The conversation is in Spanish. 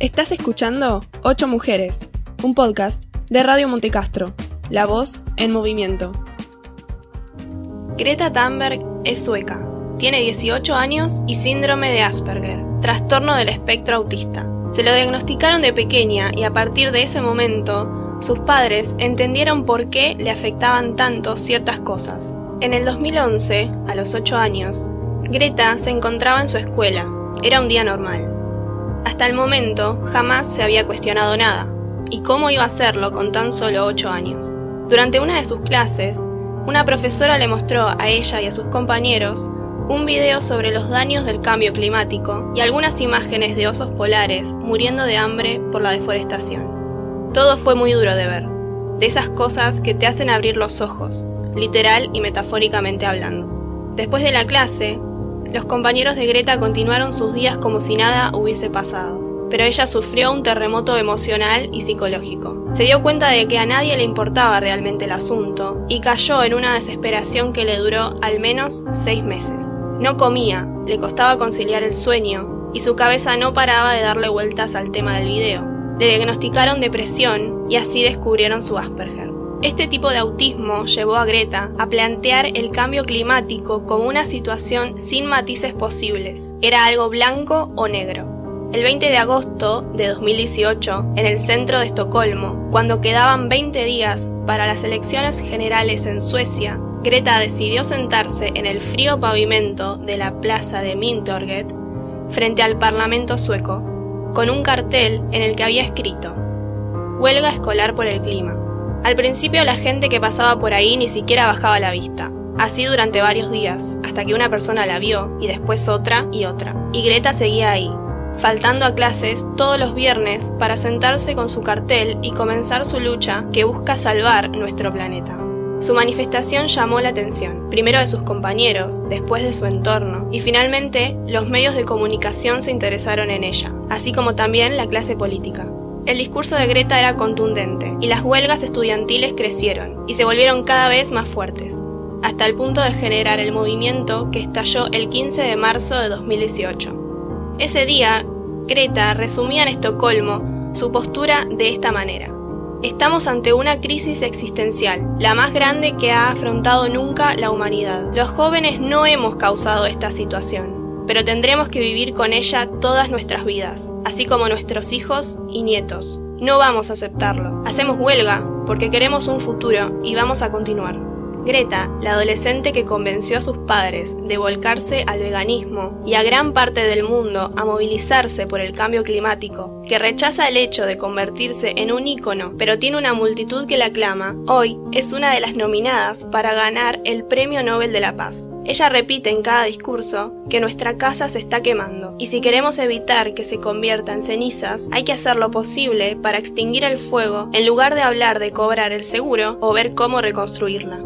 Estás escuchando Ocho Mujeres, un podcast de Radio Montecastro, la voz en movimiento. Greta Thunberg es sueca, tiene 18 años y síndrome de Asperger, trastorno del espectro autista. Se lo diagnosticaron de pequeña y a partir de ese momento sus padres entendieron por qué le afectaban tanto ciertas cosas. En el 2011, a los 8 años, Greta se encontraba en su escuela. Era un día normal. Hasta el momento jamás se había cuestionado nada, y cómo iba a hacerlo con tan solo 8 años. Durante una de sus clases, una profesora le mostró a ella y a sus compañeros un video sobre los daños del cambio climático y algunas imágenes de osos polares muriendo de hambre por la deforestación. Todo fue muy duro de ver, de esas cosas que te hacen abrir los ojos, literal y metafóricamente hablando. Después de la clase, los compañeros de Greta continuaron sus días como si nada hubiese pasado, pero ella sufrió un terremoto emocional y psicológico. Se dio cuenta de que a nadie le importaba realmente el asunto y cayó en una desesperación que le duró al menos seis meses. No comía, le costaba conciliar el sueño y su cabeza no paraba de darle vueltas al tema del video. Le diagnosticaron depresión y así descubrieron su Asperger. Este tipo de autismo llevó a Greta a plantear el cambio climático como una situación sin matices posibles. Era algo blanco o negro. El 20 de agosto de 2018, en el centro de Estocolmo, cuando quedaban 20 días para las elecciones generales en Suecia, Greta decidió sentarse en el frío pavimento de la plaza de Mintorget frente al Parlamento sueco, con un cartel en el que había escrito Huelga escolar por el clima. Al principio la gente que pasaba por ahí ni siquiera bajaba la vista, así durante varios días, hasta que una persona la vio y después otra y otra. Y Greta seguía ahí, faltando a clases todos los viernes para sentarse con su cartel y comenzar su lucha que busca salvar nuestro planeta. Su manifestación llamó la atención, primero de sus compañeros, después de su entorno, y finalmente los medios de comunicación se interesaron en ella, así como también la clase política. El discurso de Greta era contundente y las huelgas estudiantiles crecieron y se volvieron cada vez más fuertes, hasta el punto de generar el movimiento que estalló el 15 de marzo de 2018. Ese día, Greta resumía en Estocolmo su postura de esta manera. Estamos ante una crisis existencial, la más grande que ha afrontado nunca la humanidad. Los jóvenes no hemos causado esta situación pero tendremos que vivir con ella todas nuestras vidas, así como nuestros hijos y nietos. No vamos a aceptarlo. Hacemos huelga porque queremos un futuro y vamos a continuar. Greta, la adolescente que convenció a sus padres de volcarse al veganismo y a gran parte del mundo a movilizarse por el cambio climático, que rechaza el hecho de convertirse en un ícono, pero tiene una multitud que la aclama, hoy es una de las nominadas para ganar el Premio Nobel de la Paz. Ella repite en cada discurso que nuestra casa se está quemando y si queremos evitar que se convierta en cenizas, hay que hacer lo posible para extinguir el fuego en lugar de hablar de cobrar el seguro o ver cómo reconstruirla.